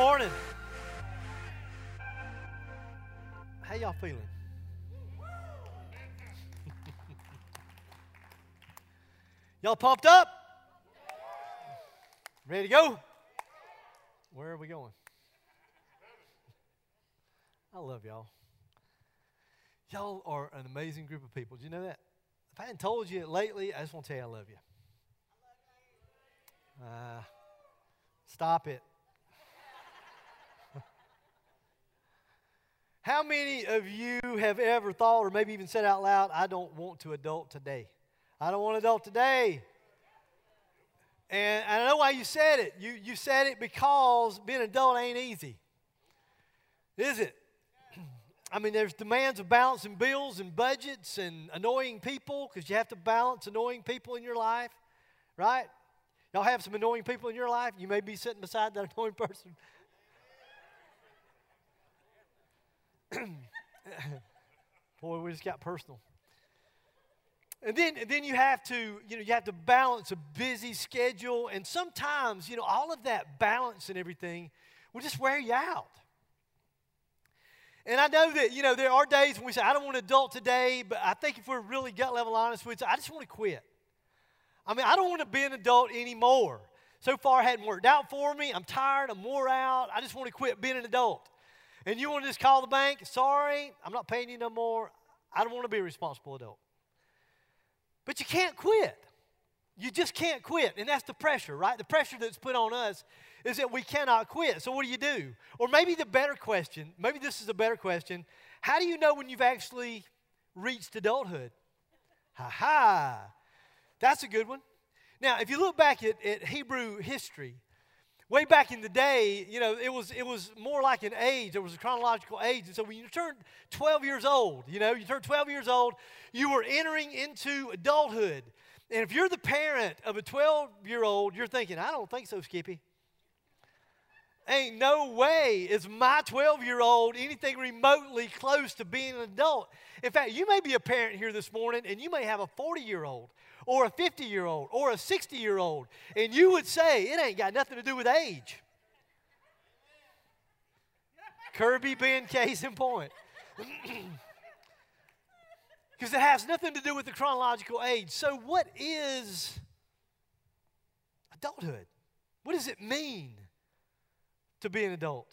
Morning. How y'all feeling? y'all pumped up? Ready to go? Where are we going? I love y'all. Y'all are an amazing group of people. Do you know that? If I hadn't told you it lately, I just want to tell you I love you. Uh, stop it. How many of you have ever thought, or maybe even said out loud, I don't want to adult today? I don't want to adult today. And I know why you said it. You, you said it because being adult ain't easy. Is it? I mean, there's demands of balancing bills and budgets and annoying people because you have to balance annoying people in your life, right? Y'all have some annoying people in your life. You may be sitting beside that annoying person. Boy, we just got personal. And then, and then you have to, you know, you have to balance a busy schedule, and sometimes, you know, all of that balance and everything will just wear you out. And I know that, you know, there are days when we say, I don't want to adult today, but I think if we're really gut level honest with you, I just want to quit. I mean, I don't want to be an adult anymore. So far, it hadn't worked out for me. I'm tired. I'm wore out. I just want to quit being an adult. And you want to just call the bank, sorry, I'm not paying you no more. I don't want to be a responsible adult. But you can't quit. You just can't quit. And that's the pressure, right? The pressure that's put on us is that we cannot quit. So what do you do? Or maybe the better question, maybe this is a better question. How do you know when you've actually reached adulthood? Ha ha. That's a good one. Now, if you look back at, at Hebrew history, way back in the day, you know, it was, it was more like an age. There was a chronological age. And so when you turned 12 years old, you know, you turned 12 years old, you were entering into adulthood. And if you're the parent of a 12 year old, you're thinking, I don't think so, Skippy. Ain't no way is my 12 year old anything remotely close to being an adult. In fact, you may be a parent here this morning and you may have a 40 year old or a 50 year old or a 60 year old, and you would say it ain't got nothing to do with age. Kirby being case in point. Because it has nothing to do with the chronological age. So, what is adulthood? What does it mean to be an adult?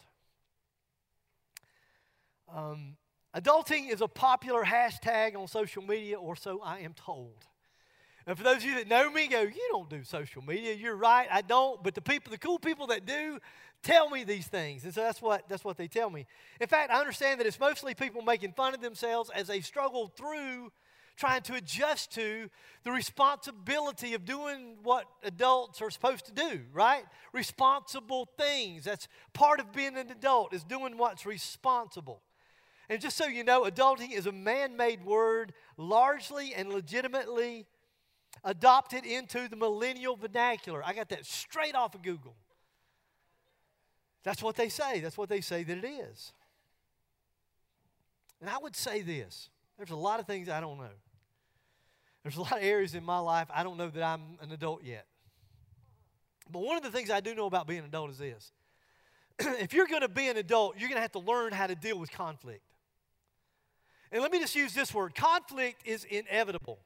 Um, adulting is a popular hashtag on social media, or so I am told. And for those of you that know me, go, you don't do social media. You're right, I don't. But the people, the cool people that do, tell me these things. And so that's what that's what they tell me. In fact, I understand that it's mostly people making fun of themselves as they struggle through trying to adjust to the responsibility of doing what adults are supposed to do, right? Responsible things. That's part of being an adult is doing what's responsible. And just so you know, adulting is a man-made word largely and legitimately adopted into the millennial vernacular. I got that straight off of Google. That's what they say. That's what they say that it is. And I would say this there's a lot of things I don't know. There's a lot of areas in my life I don't know that I'm an adult yet. But one of the things I do know about being an adult is this if you're going to be an adult, you're going to have to learn how to deal with conflict. And let me just use this word conflict is inevitable.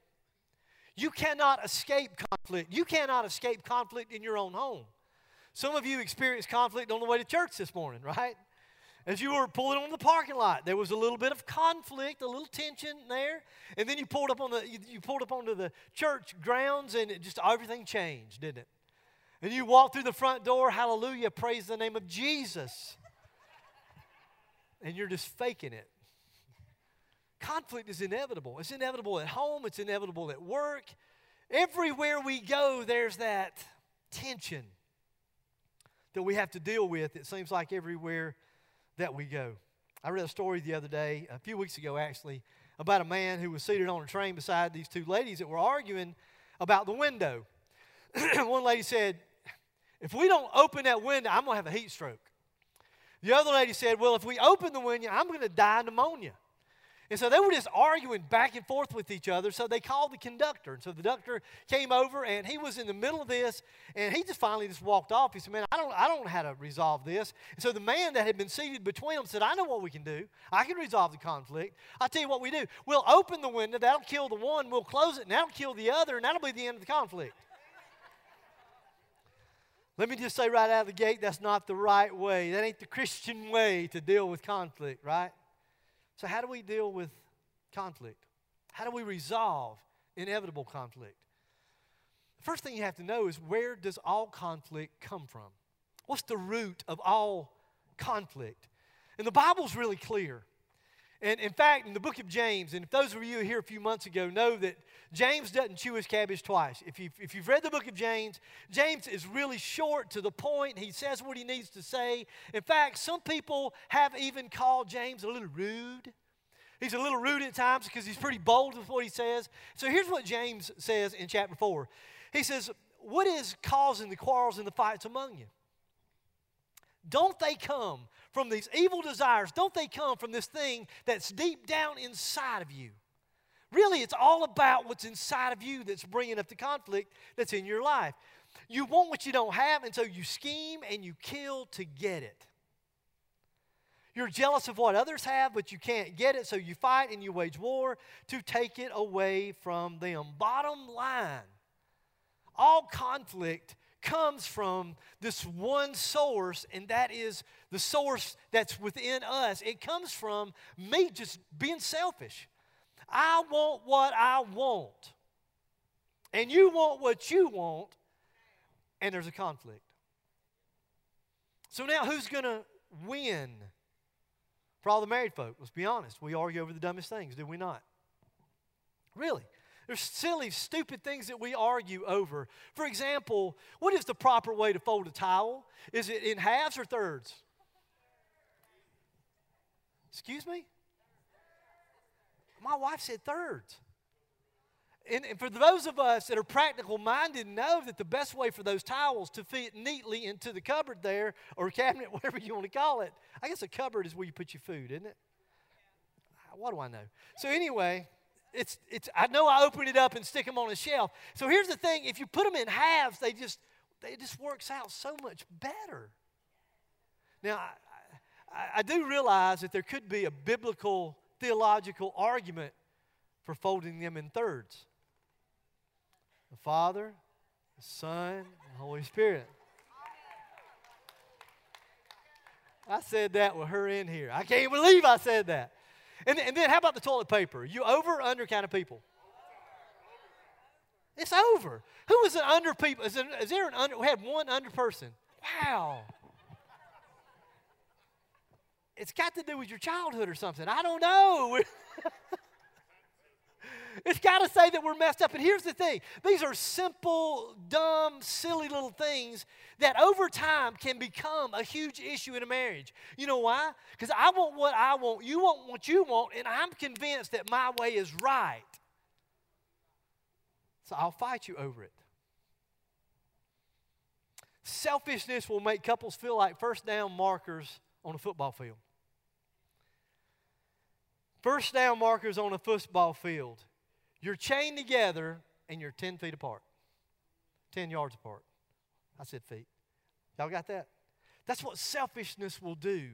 You cannot escape conflict. You cannot escape conflict in your own home. Some of you experienced conflict on the way to church this morning, right? As you were pulling on the parking lot, there was a little bit of conflict, a little tension there, and then you pulled up on the you, pulled up onto the church grounds, and just everything changed, didn't it? And you walked through the front door, hallelujah, praise the name of Jesus, and you're just faking it. Conflict is inevitable. It's inevitable at home, it's inevitable at work. Everywhere we go, there's that tension. that we have to deal with, it seems like everywhere that we go. I read a story the other day, a few weeks ago actually, about a man who was seated on a train beside these two ladies that were arguing about the window. One lady said, If we don't open that window, I'm going to have a heat stroke. The other lady said, Well, if we open the window, I'm going to die of pneumonia. And so they were just arguing back and forth with each other. So they called the conductor. And so the conductor came over and he was in the middle of this and he just finally just walked off. He said, Man, I don't, I don't know how to resolve this. And so the man that had been seated between them said, I know what we can do. I can resolve the conflict. I'll tell you what we do. We'll open the window, that'll kill the one, we'll close it, and that'll kill the other, and that'll be the end of the conflict. Let me just say right out of the gate, that's not the right way. That ain't the Christian way to deal with conflict, right? So, how do we deal with conflict? How do we resolve inevitable conflict? The first thing you have to know is where does all conflict come from? What's the root of all conflict? And the Bible's really clear. And in fact, in the book of James, and if those of you here a few months ago know that James doesn't chew his cabbage twice. If you've, if you've read the book of James, James is really short to the point. He says what he needs to say. In fact, some people have even called James a little rude. He's a little rude at times because he's pretty bold with what he says. So here's what James says in chapter 4. He says, What is causing the quarrels and the fights among you? Don't they come from these evil desires? Don't they come from this thing that's deep down inside of you? Really, it's all about what's inside of you that's bringing up the conflict that's in your life. You want what you don't have, and so you scheme and you kill to get it. You're jealous of what others have, but you can't get it, so you fight and you wage war to take it away from them. Bottom line all conflict comes from this one source, and that is the source that's within us. It comes from me just being selfish. I want what I want, and you want what you want, and there's a conflict. So now who's going to win? For all the married folk, let's be honest, we argue over the dumbest things, do we not? Really? There's silly, stupid things that we argue over. For example, what is the proper way to fold a towel? Is it in halves or thirds? Excuse me? My wife said thirds. And, and, for those of us that are practical minded, know that the best way for those towels to fit neatly into the cupboard there, or cabinet, whatever you want to call it, I guess a cupboard is where you put your food, isn't it? What do I know? So, anyway, it's, it's, I know I open it up and stick them on a shelf. So here's the thing if you put them in halves, they just, they just works out so much better. Now, I, I, I do realize that there could be a biblical theological argument for folding them in thirds the Father, the Son, and the Holy Spirit. I said that with her in here. I can't believe I said that. And, and then how about the toilet paper? You over or under kind of people? It's over. Who is an under people? Is, is there an under? We had one under person. Wow. It's got to do with your childhood or something. I don't know. It's got to say that we're messed up. And here's the thing these are simple, dumb, silly little things that over time can become a huge issue in a marriage. You know why? Because I want what I want, you want what you want, and I'm convinced that my way is right. So I'll fight you over it. Selfishness will make couples feel like first down markers on a football field. First down markers on a football field. You're chained together and you're 10 feet apart, 10 yards apart. I said feet. Y'all got that? That's what selfishness will do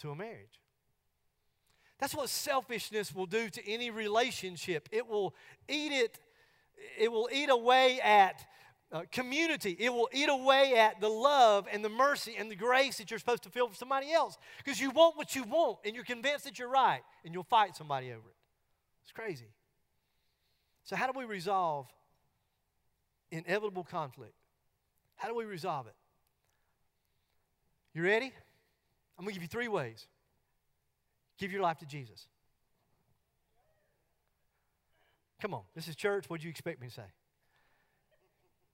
to a marriage. That's what selfishness will do to any relationship. It will eat it, it will eat away at uh, community. It will eat away at the love and the mercy and the grace that you're supposed to feel for somebody else because you want what you want and you're convinced that you're right and you'll fight somebody over it. It's crazy. So, how do we resolve inevitable conflict? How do we resolve it? You ready? I'm going to give you three ways. Give your life to Jesus. Come on, this is church. What do you expect me to say?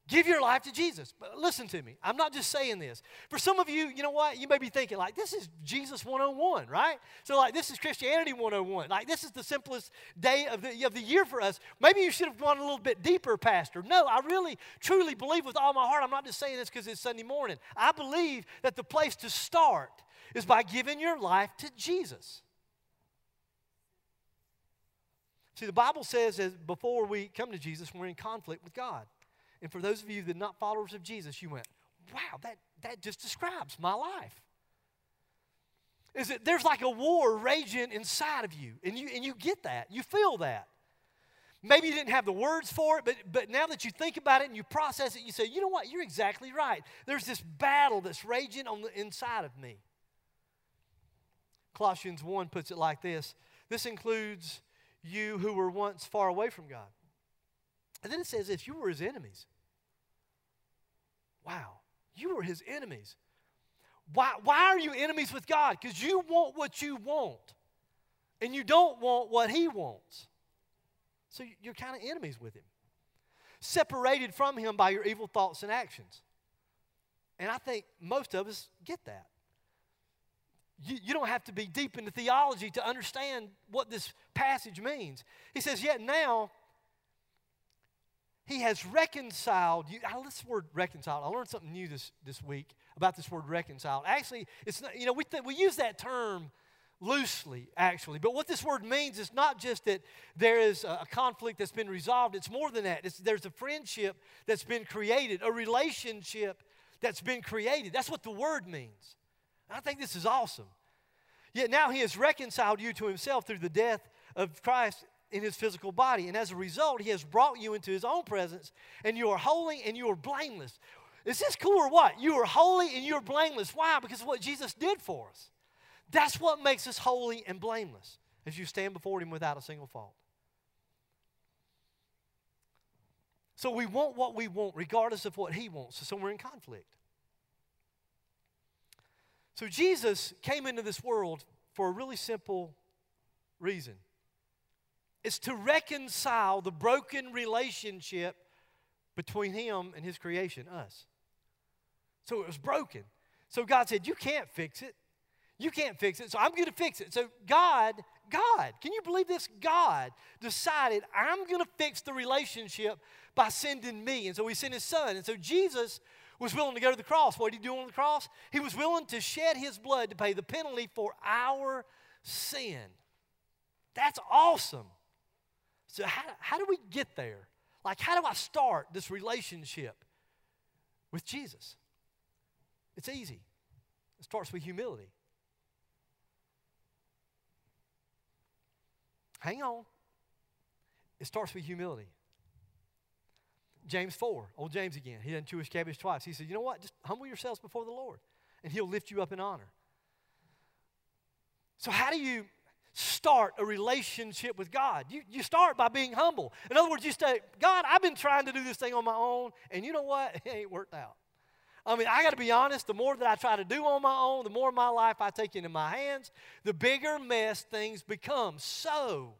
Give your life to Jesus. But listen to me. I'm not just saying this. For some of you, you know what? You may be thinking, like, this is Jesus 101, right? So, like, this is Christianity 101. Like, this is the simplest day of the, of the year for us. Maybe you should have gone a little bit deeper, Pastor. No, I really, truly believe with all my heart. I'm not just saying this because it's Sunday morning. I believe that the place to start is by giving your life to Jesus. See, the Bible says that before we come to Jesus, we're in conflict with God. And for those of you that are not followers of Jesus, you went, wow, that, that just describes my life. Is that there's like a war raging inside of you, and you, and you get that, you feel that. Maybe you didn't have the words for it, but, but now that you think about it and you process it, you say, you know what, you're exactly right. There's this battle that's raging on the inside of me. Colossians 1 puts it like this this includes you who were once far away from God. And then it says, if you were his enemies. Wow, you were his enemies. Why, why are you enemies with God? Because you want what you want, and you don't want what he wants. So you're kind of enemies with him. Separated from him by your evil thoughts and actions. And I think most of us get that. You, you, don't have to be deep into theology to understand what this passage means. He says, Yet now he has reconciled you. I this word reconciled. I learned something new this, this week about this word reconciled. Actually, it's not, you know, we, th- we use that term loosely, actually. But what this word means is not just that there is a, conflict that's been resolved, it's more than that. It's, there's a friendship that's been created, a relationship that's been created. That's what the word means. I think this is awesome. Yet now he has reconciled you to himself through the death of Christ in his physical body. And as a result, he has brought you into his own presence, and you are holy and you are blameless. Is this cool or what? You are holy and you're blameless. Why? Because of what Jesus did for us. That's what makes us holy and blameless as you stand before him without a single fault. So we want what we want, regardless of what he wants. So we're in conflict. So Jesus came into this world for a really simple reason is to reconcile the broken relationship between him and his creation, us. So it was broken. So God said, You can't fix it. You can't fix it. So I'm going to fix it. So God, God, can you believe this? God decided, I'm going to fix the relationship by sending me. And so he sent his son. And so Jesus was willing to go to the cross. What did he do on the cross? He was willing to shed his blood to pay the penalty for our sin. That's awesome. So, how, how do we get there? Like, how do I start this relationship with Jesus? It's easy. It starts with humility. Hang on. It starts with humility. James 4, old James again. He doesn't chew his cabbage twice. He said, You know what? Just humble yourselves before the Lord, and He'll lift you up in honor. So, how do you start a relationship with God. You, you start by being humble. In other words, you say, God, I've been trying to do this thing on my own, and you know what? It ain't worked out. I mean, I got to be honest, the more that I try to do on my own, the more of my life I take into my hands, the bigger mess things become. So,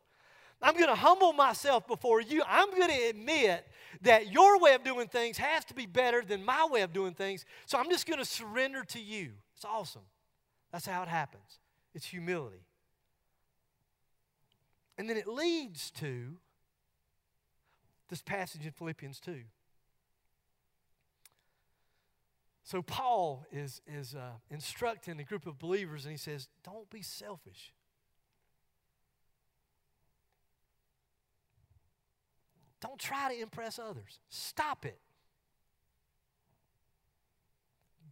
I'm going to humble myself before you. I'm going to admit that your way of doing things has to be better than my way of doing things. So I'm just going to surrender to you. It's awesome. That's how it happens. It's humility. And then it leads to this passage in Philippians 2. So Paul is, is uh, instructing a group of believers, and he says, Don't be selfish. Don't try to impress others. Stop it.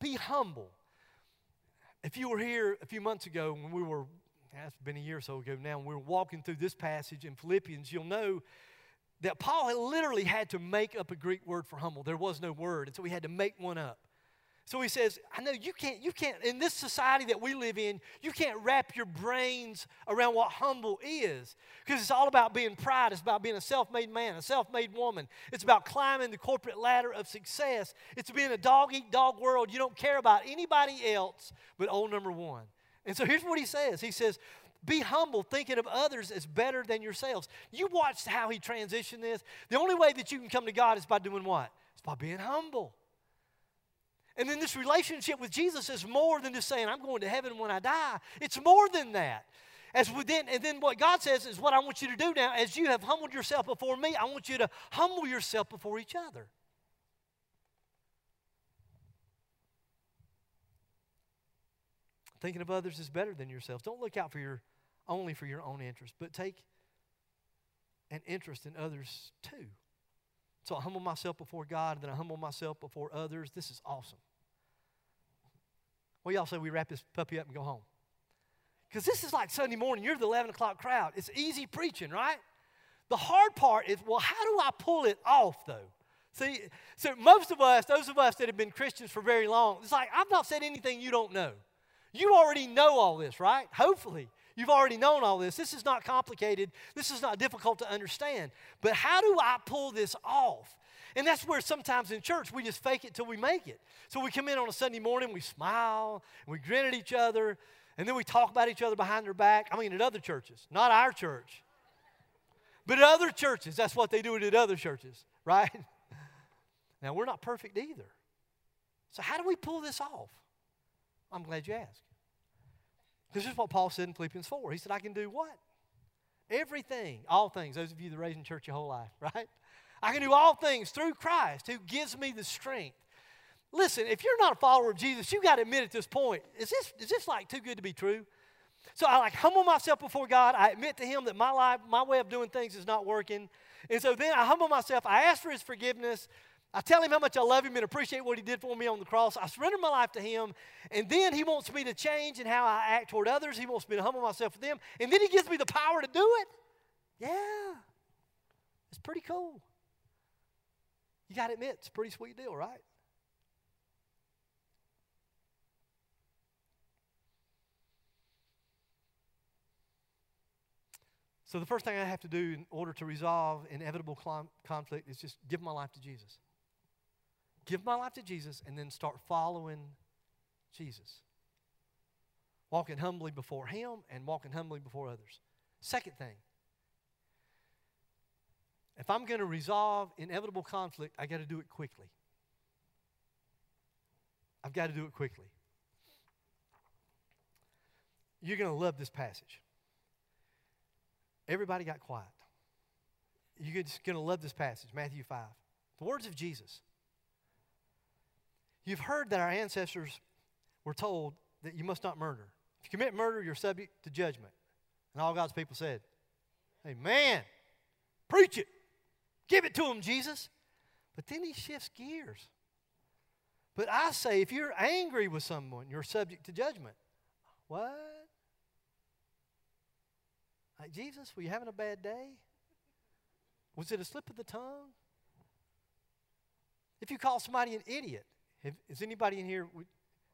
Be humble. If you were here a few months ago when we were it's been a year or so ago now, we're walking through this passage in Philippians, you'll know that Paul had literally had to make up a Greek word for humble. There was no word, and so he had to make one up. So he says, I know you can't, you can't, in this society that we live in, you can't wrap your brains around what humble is. Because it's all about being proud. It's about being a self made man, a self made woman. It's about climbing the corporate ladder of success. It's being a dog eat dog world. You don't care about anybody else but old number one. And so here's what he says He says, Be humble, thinking of others as better than yourselves. You watched how he transitioned this. The only way that you can come to God is by doing what? It's by being humble. And then this relationship with Jesus is more than just saying, I'm going to heaven when I die. It's more than that. As within, and then what God says is what I want you to do now, as you have humbled yourself before me, I want you to humble yourself before each other. Thinking of others is better than yourself. Don't look out for your only for your own interest, but take an interest in others too. So I humble myself before God, and then I humble myself before others. This is awesome. Well, y'all say we wrap this puppy up and go home? Because this is like Sunday morning. You're the 11 o'clock crowd. It's easy preaching, right? The hard part is, well, how do I pull it off, though? See, so most of us, those of us that have been Christians for very long, it's like, I've not said anything you don't know. You already know all this, right? Hopefully. You've already known all this. This is not complicated. This is not difficult to understand. But how do I pull this off? And that's where sometimes in church we just fake it till we make it. So we come in on a Sunday morning, we smile, we grin at each other, and then we talk about each other behind their back. I mean, at other churches, not our church. But at other churches, that's what they do at other churches, right? Now, we're not perfect either. So, how do we pull this off? I'm glad you asked. This is what Paul said in Philippians 4. He said, I can do what? Everything, all things. Those of you that raised in church your whole life, right? I can do all things through Christ who gives me the strength. Listen, if you're not a follower of Jesus, you got to admit at this point, is this, is this like too good to be true? So I like humble myself before God. I admit to Him that my life, my way of doing things is not working. And so then I humble myself. I ask for His forgiveness. I tell him how much I love him and appreciate what he did for me on the cross. I surrender my life to him. And then he wants me to change in how I act toward others. He wants me to humble myself for them. And then he gives me the power to do it. Yeah. It's pretty cool. You got to admit, it's a pretty sweet deal, right? So, the first thing I have to do in order to resolve inevitable conflict is just give my life to Jesus give my life to Jesus, and then start following Jesus. Walking humbly before Him and walking humbly before others. Second thing, if I'm going to resolve inevitable conflict, I got to do it quickly. I've got to do it quickly. You're going to love this passage. Everybody got quiet. You're just going to love this passage, Matthew 5. The words of Jesus. You've heard that our ancestors were told that you must not murder. If you commit murder, you're subject to judgment. And all God's people said, Amen. Preach it. Give it to them, Jesus. But then he shifts gears. But I say, if you're angry with someone, you're subject to judgment. What? Like, Jesus, were you having a bad day? Was it a slip of the tongue? If you call somebody an idiot, have, is anybody in here?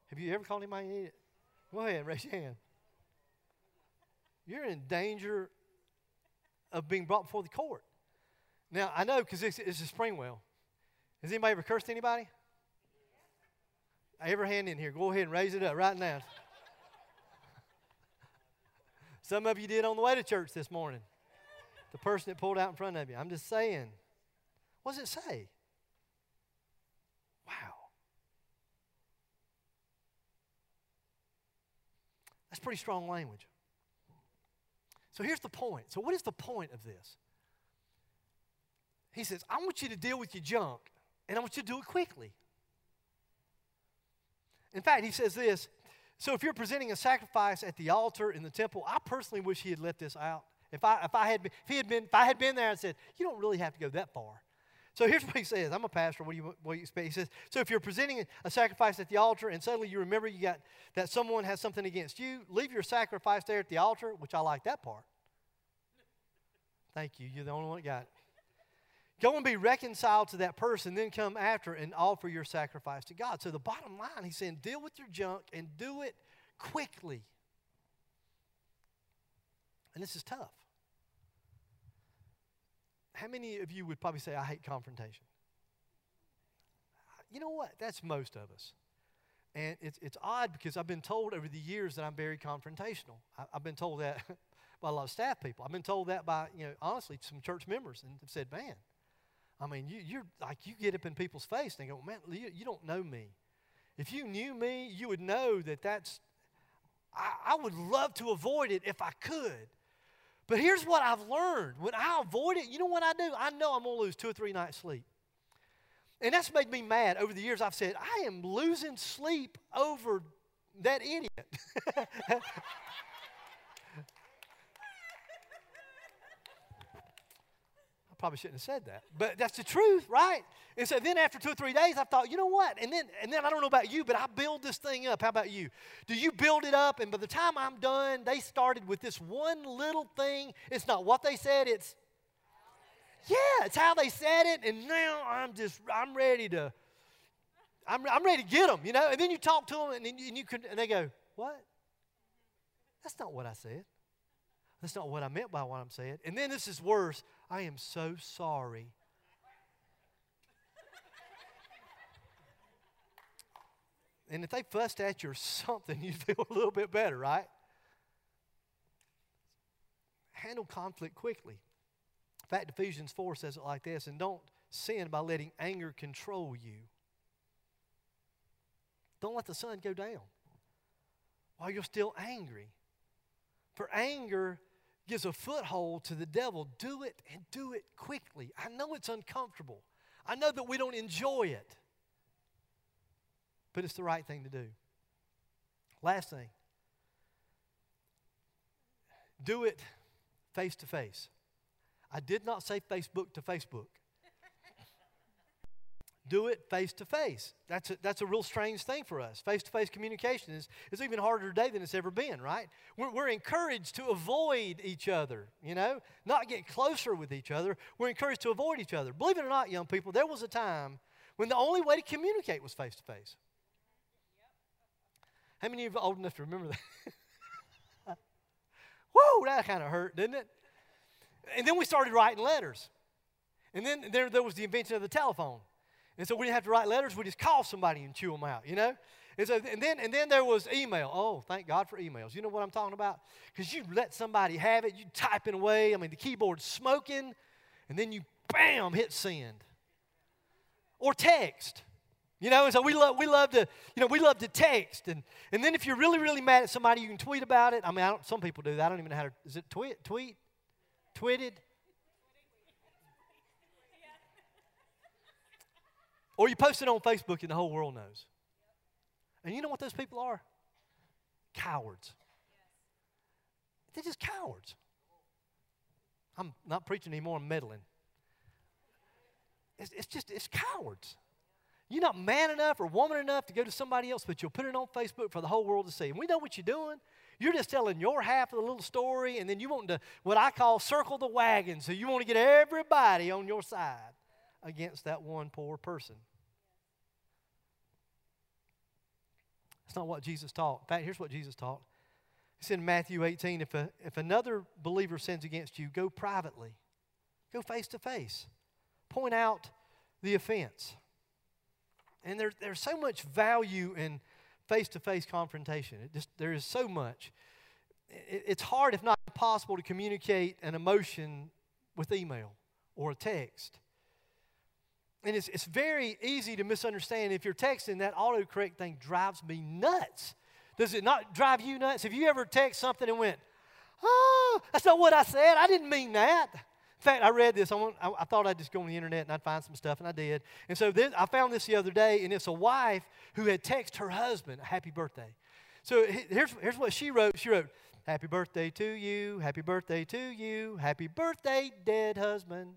Have you ever called anybody an idiot? Go ahead, raise your hand. You're in danger of being brought before the court. Now, I know because it's, it's a Springwell. Has anybody ever cursed anybody? Every hand in here, go ahead and raise it up right now. Some of you did on the way to church this morning. The person that pulled out in front of you. I'm just saying. What does it say? Wow. That's pretty strong language. So here's the point. So, what is the point of this? He says, I want you to deal with your junk, and I want you to do it quickly. In fact, he says this so if you're presenting a sacrifice at the altar in the temple, I personally wish he had left this out. If I, if I had been, if he had been, if I had been there and said, you don't really have to go that far. So here's what he says. I'm a pastor. What do you, what do you expect? He says, so if you're presenting a sacrifice at the altar and suddenly you remember you got that someone has something against you, leave your sacrifice there at the altar, which I like that part. Thank you. You're the only one that got it. Go and be reconciled to that person, then come after and offer your sacrifice to God. So the bottom line, he's saying, deal with your junk and do it quickly. And this is tough. How many of you would probably say, I hate confrontation? You know what? That's most of us. And it's, it's odd because I've been told over the years that I'm very confrontational. I, have been told that by a lot of staff people. I've been told that by, you know, honestly, some church members and have said, man, I mean, you, you're like, you get up in people's face and they go, man, you, you don't know me. If you knew me, you would know that that's, I, I would love to avoid it if I could. But here's what I've learned when I avoid it, you know what I do? I know I'm going to lose two or three nights' sleep. And that's made me mad. Over the years, I've said, I am losing sleep over that idiot. probably shouldn't have said that, but that's the truth, right? And so then after two or three days, I thought, you know what? And then, and then I don't know about you, but I build this thing up. How about you? Do you build it up? And by the time I'm done, they started with this one little thing. It's not what they said, it's, yeah, it's how they said it. And now I'm just, I'm ready to, I'm, I'm ready to get them, you know? And then you talk to them and, then you, and, you could, and they go, what? That's not what I said. That's not what I meant by what I'm saying. And then this is worse. I am so sorry. and if they fussed at you or something, you'd feel a little bit better, right? Handle conflict quickly. In fact, Ephesians 4 says it like this and don't sin by letting anger control you. Don't let the sun go down while you're still angry. For anger gives a foothold to the devil, do it and do it quickly. I know it's uncomfortable. I know that we don't enjoy it. But it's the right thing to do. Last thing do it face to face. I did not say Facebook to Facebook do it face to face. That's a, that's a real strange thing for us. Face to face communication is, is even harder today than it's ever been, right? We're, we're encouraged to avoid each other, you know, not get closer with each other. We're encouraged to avoid each other. Believe it or not, young people, there was a time when the only way to communicate was face to face. How many of you are old enough to remember that? Whoa, that kind of hurt, didn't it? And then we started writing letters. And then there, there was the invention of the telephone. And so we didn't have to write letters, we just call somebody and chew them out, you know? And, so, and, then, and then there was email. Oh, thank God for emails. You know what I'm talking about? Because you let somebody have it, you typing away. I mean, the keyboard's smoking, and then you, bam, hit send. Or text. You know, and so we love, we love to, you know, we love to text. And, and then if you're really, really mad at somebody, you can tweet about it. I mean, I some people do that. I don't even know how to, is it tweet? Tweet? Tweeted? Or you post it on Facebook and the whole world knows. And you know what those people are? Cowards. They're just cowards. I'm not preaching anymore, I'm meddling. It's, it's just, it's cowards. You're not man enough or woman enough to go to somebody else, but you'll put it on Facebook for the whole world to see. And we know what you're doing. You're just telling your half of the little story, and then you want to, what I call, circle the wagon. So you want to get everybody on your side against that one poor person. That's not what Jesus taught. In fact, here's what Jesus taught. He said in Matthew 18 if, a, if another believer sins against you, go privately, go face to face, point out the offense. And there, there's so much value in face to face confrontation. It just, there is so much. It, it's hard, if not impossible, to communicate an emotion with email or a text. And it's, it's very easy to misunderstand. If you're texting, that autocorrect thing drives me nuts. Does it not drive you nuts? Have you ever text something and went, oh, that's not what I said. I didn't mean that. In fact, I read this. I, I, I, thought I'd just go on the internet and I'd find some stuff, and I did. And so this, I found this the other day, and it's a wife who had texted her husband a happy birthday. So here's, here's what she wrote. She wrote, Happy birthday to you, happy birthday to you, happy birthday, dead husband.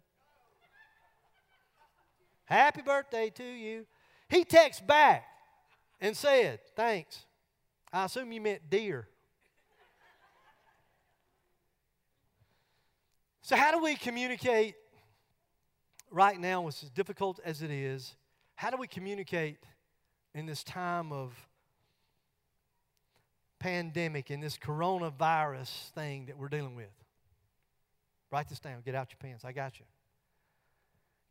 Happy birthday to you. He texts back and said, Thanks. I assume you meant dear. So, how do we communicate right now, as difficult as it is? How do we communicate in this time of pandemic, in this coronavirus thing that we're dealing with? Write this down. Get out your pens. I got you.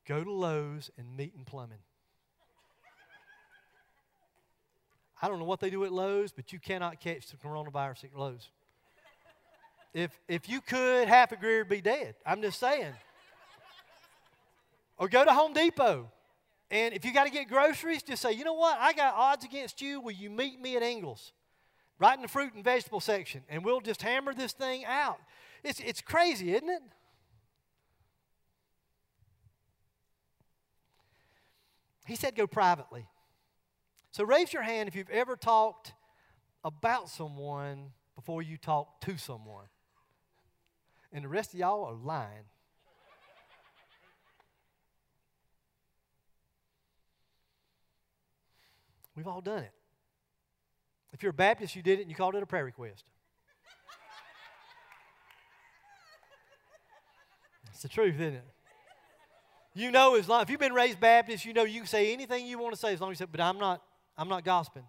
Go to Lowe's and meet in plumbing. I don't know what they do at Lowe's, but you cannot catch the coronavirus at Lowe's. If, if you could, half of Greer would be dead. I'm just saying. Or go to Home Depot. And if you got to get groceries, just say, you know what? I got odds against you. Will you meet me at Ingles? Right in the fruit and vegetable section. And we'll just hammer this thing out. It's, it's crazy, isn't it? He said go privately. So raise your hand if you've ever talked about someone before you talk to someone. And the rest of y'all are lying. We've all done it. If you're a Baptist, you did it and you called it a prayer request. It's the truth, isn't it? You know, as long if you've been raised Baptist, you know you can say anything you want to say as long as you say, but I'm not, I'm not gossiping.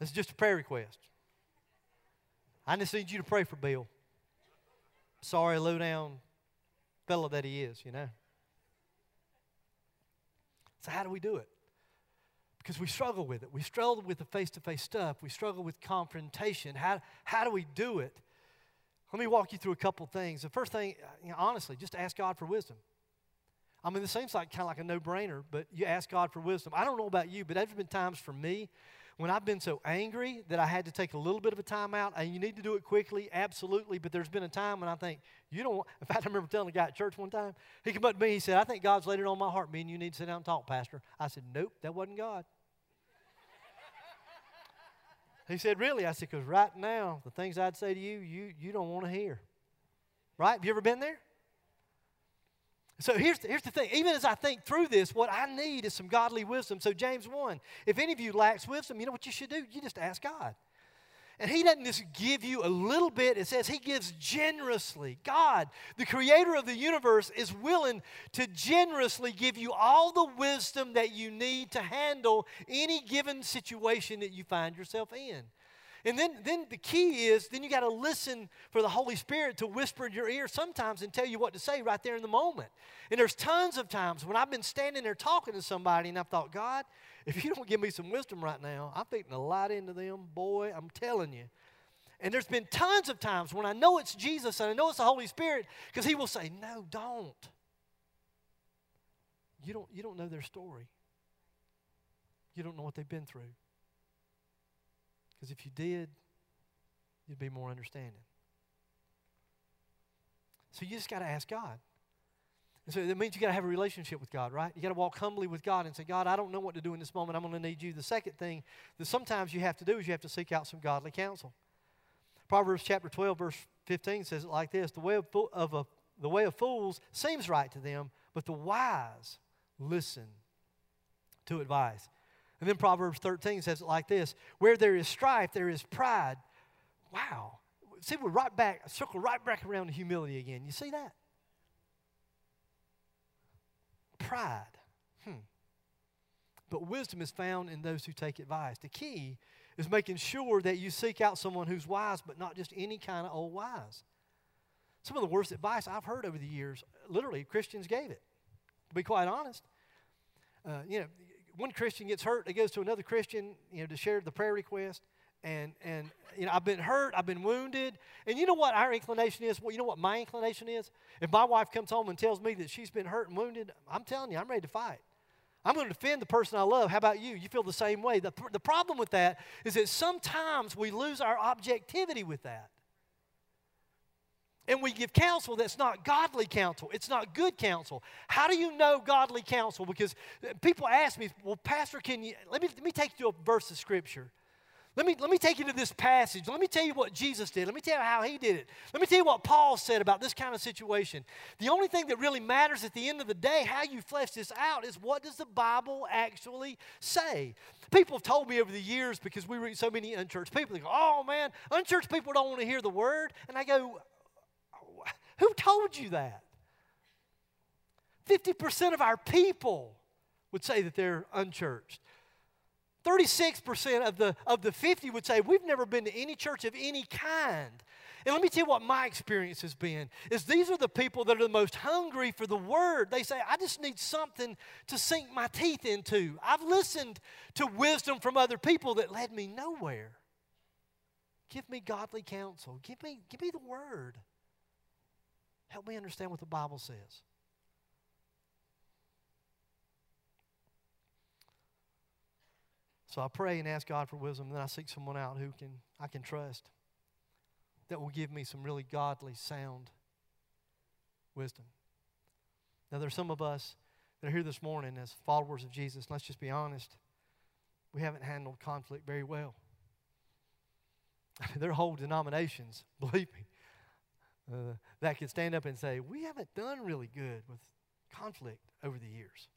It's just a prayer request. I just need you to pray for Bill. Sorry, low down fellow that he is, you know. So how do we do it? Because we struggle with it. We struggle with the face-to-face stuff. We struggle with confrontation. How, how do we do it? Let me walk you through a couple things. The first thing, you know, honestly, just ask God for wisdom. I mean, this seems like kind of like a no-brainer, but you ask God for wisdom. I don't know about you, but there's been times for me when I've been so angry that I had to take a little bit of a time out, and you need to do it quickly, absolutely. But there's been a time when I think, you don't want, in fact, I remember telling a guy at church one time, he came up to me, he said, I think God's laid it on my heart, me and you need to sit down and talk, Pastor. I said, Nope, that wasn't God. he said, Really? I said, Because right now, the things I'd say to you, you, you don't want to hear. Right? Have you ever been there? So here's the, here's the thing. Even as I think through this, what I need is some godly wisdom. So, James 1, if any of you lacks wisdom, you know what you should do? You just ask God. And He doesn't just give you a little bit, it says He gives generously. God, the creator of the universe, is willing to generously give you all the wisdom that you need to handle any given situation that you find yourself in. And then, then the key is then you got to listen for the Holy Spirit to whisper in your ear sometimes and tell you what to say right there in the moment. And there's tons of times when I've been standing there talking to somebody and I've thought, God, if you don't give me some wisdom right now, I'm fixing a lot into them, boy, I'm telling you. And there's been tons of times when I know it's Jesus and I know it's the Holy Spirit because He will say, No, don't. You don't, you don't know their story. You don't know what they've been through. Because if you did, you'd be more understanding. So you just got to ask God. And so that means you got to have a relationship with God, right? You got to walk humbly with God and say, God, I don't know what to do in this moment. I'm going to need you. The second thing that sometimes you have to do is you have to seek out some godly counsel. Proverbs chapter 12, verse 15 says it like this The way of, of a, the way of fools seems right to them, but the wise listen to advice. And then Proverbs 13 says it like this Where there is strife, there is pride. Wow. See, we're right back, circle right back around to humility again. You see that? Pride. Hmm. But wisdom is found in those who take advice. The key is making sure that you seek out someone who's wise, but not just any kind of old wise. Some of the worst advice I've heard over the years, literally, Christians gave it. To be quite honest, uh, you know, one Christian gets hurt, he goes to another Christian, you know, to share the prayer request. And, and you know, I've been hurt, I've been wounded. And you know what our inclination is? Well, you know what my inclination is? If my wife comes home and tells me that she's been hurt and wounded, I'm telling you, I'm ready to fight. I'm going to defend the person I love. How about you? You feel the same way. The, the problem with that is that sometimes we lose our objectivity with that and we give counsel that's not godly counsel. It's not good counsel. How do you know godly counsel? Because uh, people ask me, well, Pastor, can you, let me, let me take you to a verse of Scripture. Let me, let me take you to this passage. Let me tell you what Jesus did. Let me tell you how he did it. Let me tell you what Paul said about this kind of situation. The only thing that really matters at the end of the day, how you flesh this out, is what does the Bible actually say? People have told me over the years because we read so many unchurched people, they go, oh man, unchurched people don't want to hear the word. And I go, who told you that? 50% of our people would say that they're unchurched. 36% of the, of the 50 would say, We've never been to any church of any kind. And let me tell you what my experience has been is these are the people that are the most hungry for the word. They say, I just need something to sink my teeth into. I've listened to wisdom from other people that led me nowhere. Give me godly counsel. Give me, give me the word. Help me understand what the Bible says. So I pray and ask God for wisdom, and then I seek someone out who can I can trust that will give me some really godly, sound wisdom. Now there's some of us that are here this morning as followers of Jesus, let's just be honest. We haven't handled conflict very well. I mean, there are whole denominations, believe me, uh, that can stand up and say, we haven't done really good with conflict over the years.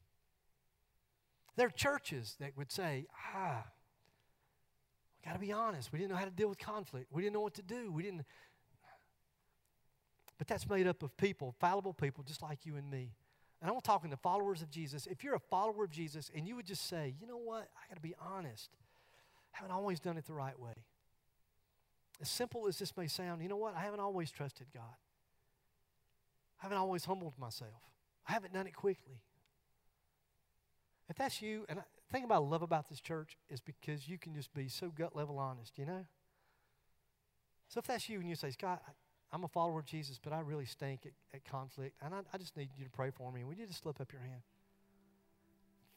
There are churches that would say, ah, we got to be honest. We didn't know how to deal with conflict. We didn't know what to do. We didn't. But that's made up of people, fallible people, just like you and me. And I'm talking to followers of Jesus. If you're a follower of Jesus and you would just say, you know what, I got to be honest, I haven't always done it the right way. As simple as this may sound, you know what, I haven't always trusted God. I haven't always humbled myself. I haven't done it quickly. If that's you, and the thing about I love about this church is because you can just be so gut level honest, you know? So if that's you and you say, Scott, I'm a follower of Jesus, but I really stink at, at conflict, and I, I just need you to pray for me. Would you just slip up your hand?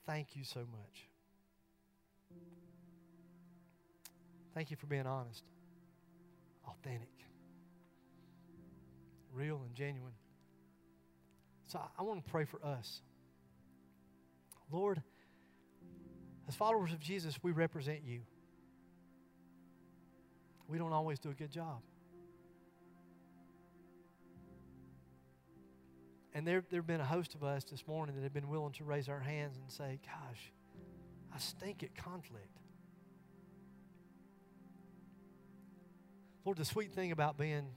Thank you so much. Thank you for being honest, authentic, real, and genuine. So I, I want to pray for us. Lord, as followers of Jesus, we represent you. We don't always do a good job. And there, there have been a host of us this morning that have been willing to raise our hands and say, Gosh, I stink at conflict. Lord, the sweet thing about being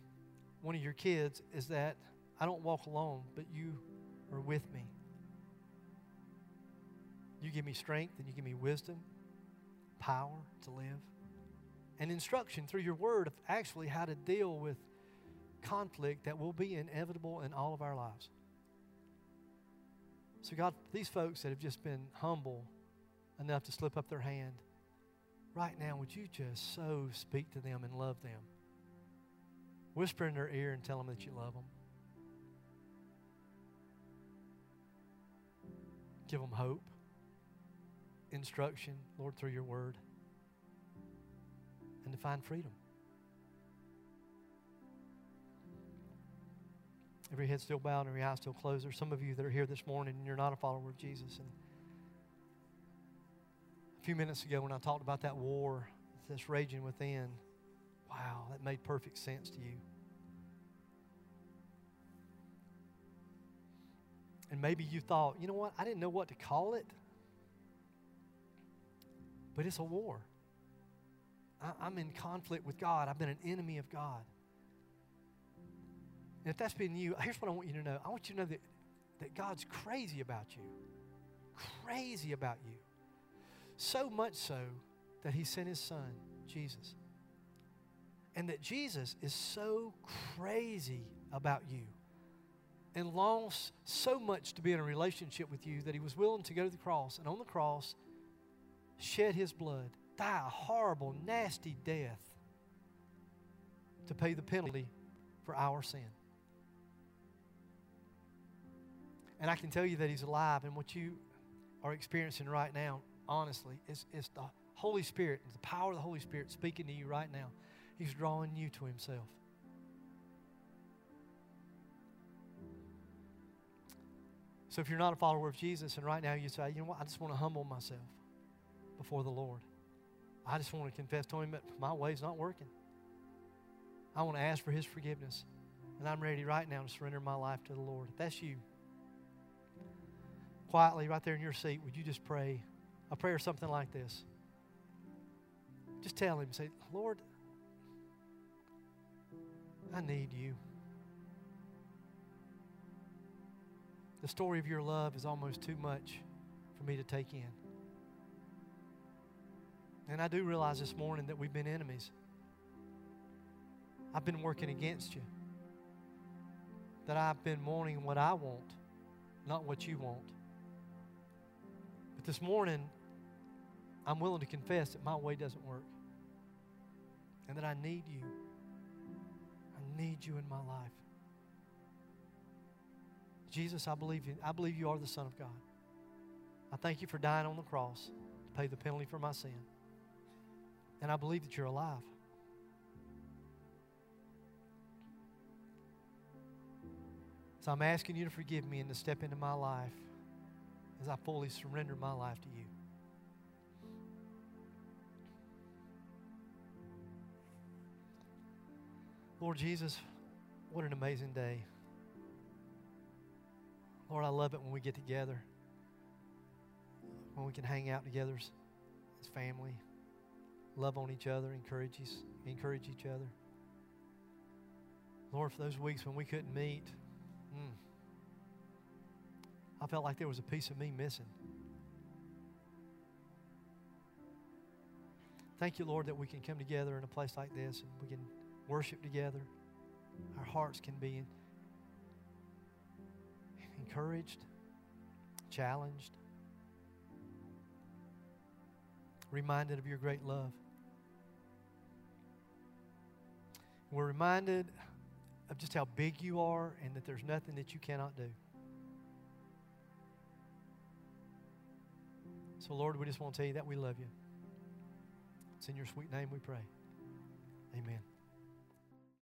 one of your kids is that I don't walk alone, but you are with me. You give me strength and you give me wisdom, power to live, and instruction through your word of actually how to deal with conflict that will be inevitable in all of our lives. So, God, these folks that have just been humble enough to slip up their hand, right now, would you just so speak to them and love them? Whisper in their ear and tell them that you love them. Give them hope, instruction, Lord, through your word, and to find freedom. Every head still bowed every eye still closed. There's some of you that are here this morning and you're not a follower of Jesus. And a few minutes ago, when I talked about that war that's raging within, wow, that made perfect sense to you. And maybe you thought, you know what, I didn't know what to call it, but it's a war. I, am in conflict with God, I've been an enemy of God. And if that's been you, here's what I want you to know I want you to know that, that God's crazy about you. Crazy about you. So much so that He sent His Son, Jesus. And that Jesus is so crazy about you and longs so much to be in a relationship with you that He was willing to go to the cross and on the cross shed His blood, die a horrible, nasty death to pay the penalty for our sin. And I can tell you that He's alive, and what you are experiencing right now, honestly, is, is the Holy Spirit, the power of the Holy Spirit speaking to you right now. He's drawing you to Himself. So if you're not a follower of Jesus, and right now you say, you know what, I just want to humble myself before the Lord. I just want to confess to Him that my way's not working. I want to ask for His forgiveness. And I'm ready right now to surrender my life to the Lord. If that's you, quietly right there in your seat, would you just pray a prayer something like this? Just tell him, say, Lord, I need you. The story of your love is almost too much for me to take in. And I do realize this morning that we've been enemies. I've been working against you. That I've been wanting what I want, not what you want But this morning, I'm willing to confess that my way doesn't work and that I need you. Need you in my life. Jesus, I believe you. I believe you are the Son of God. I thank you for dying on the cross to pay the penalty for my sin. And I believe that you're alive. So I'm asking you to forgive me and to step into my life as I fully surrender my life to you. Lord Jesus, what an amazing day. Lord, I love it when we get together, when we can hang out together as, family, love on each other, encourage, encourage each other. Lord, for those weeks when we couldn't meet, mm, I felt like there was a piece of me missing. Thank you, Lord, that we can come together in a place like this and we can worship together. Our hearts can be encouraged, challenged, reminded of your great love. We're reminded of just how big you are and that there's nothing that you cannot do. So, Lord, we just want to tell you that we love you. It's in your sweet name we pray. Amen.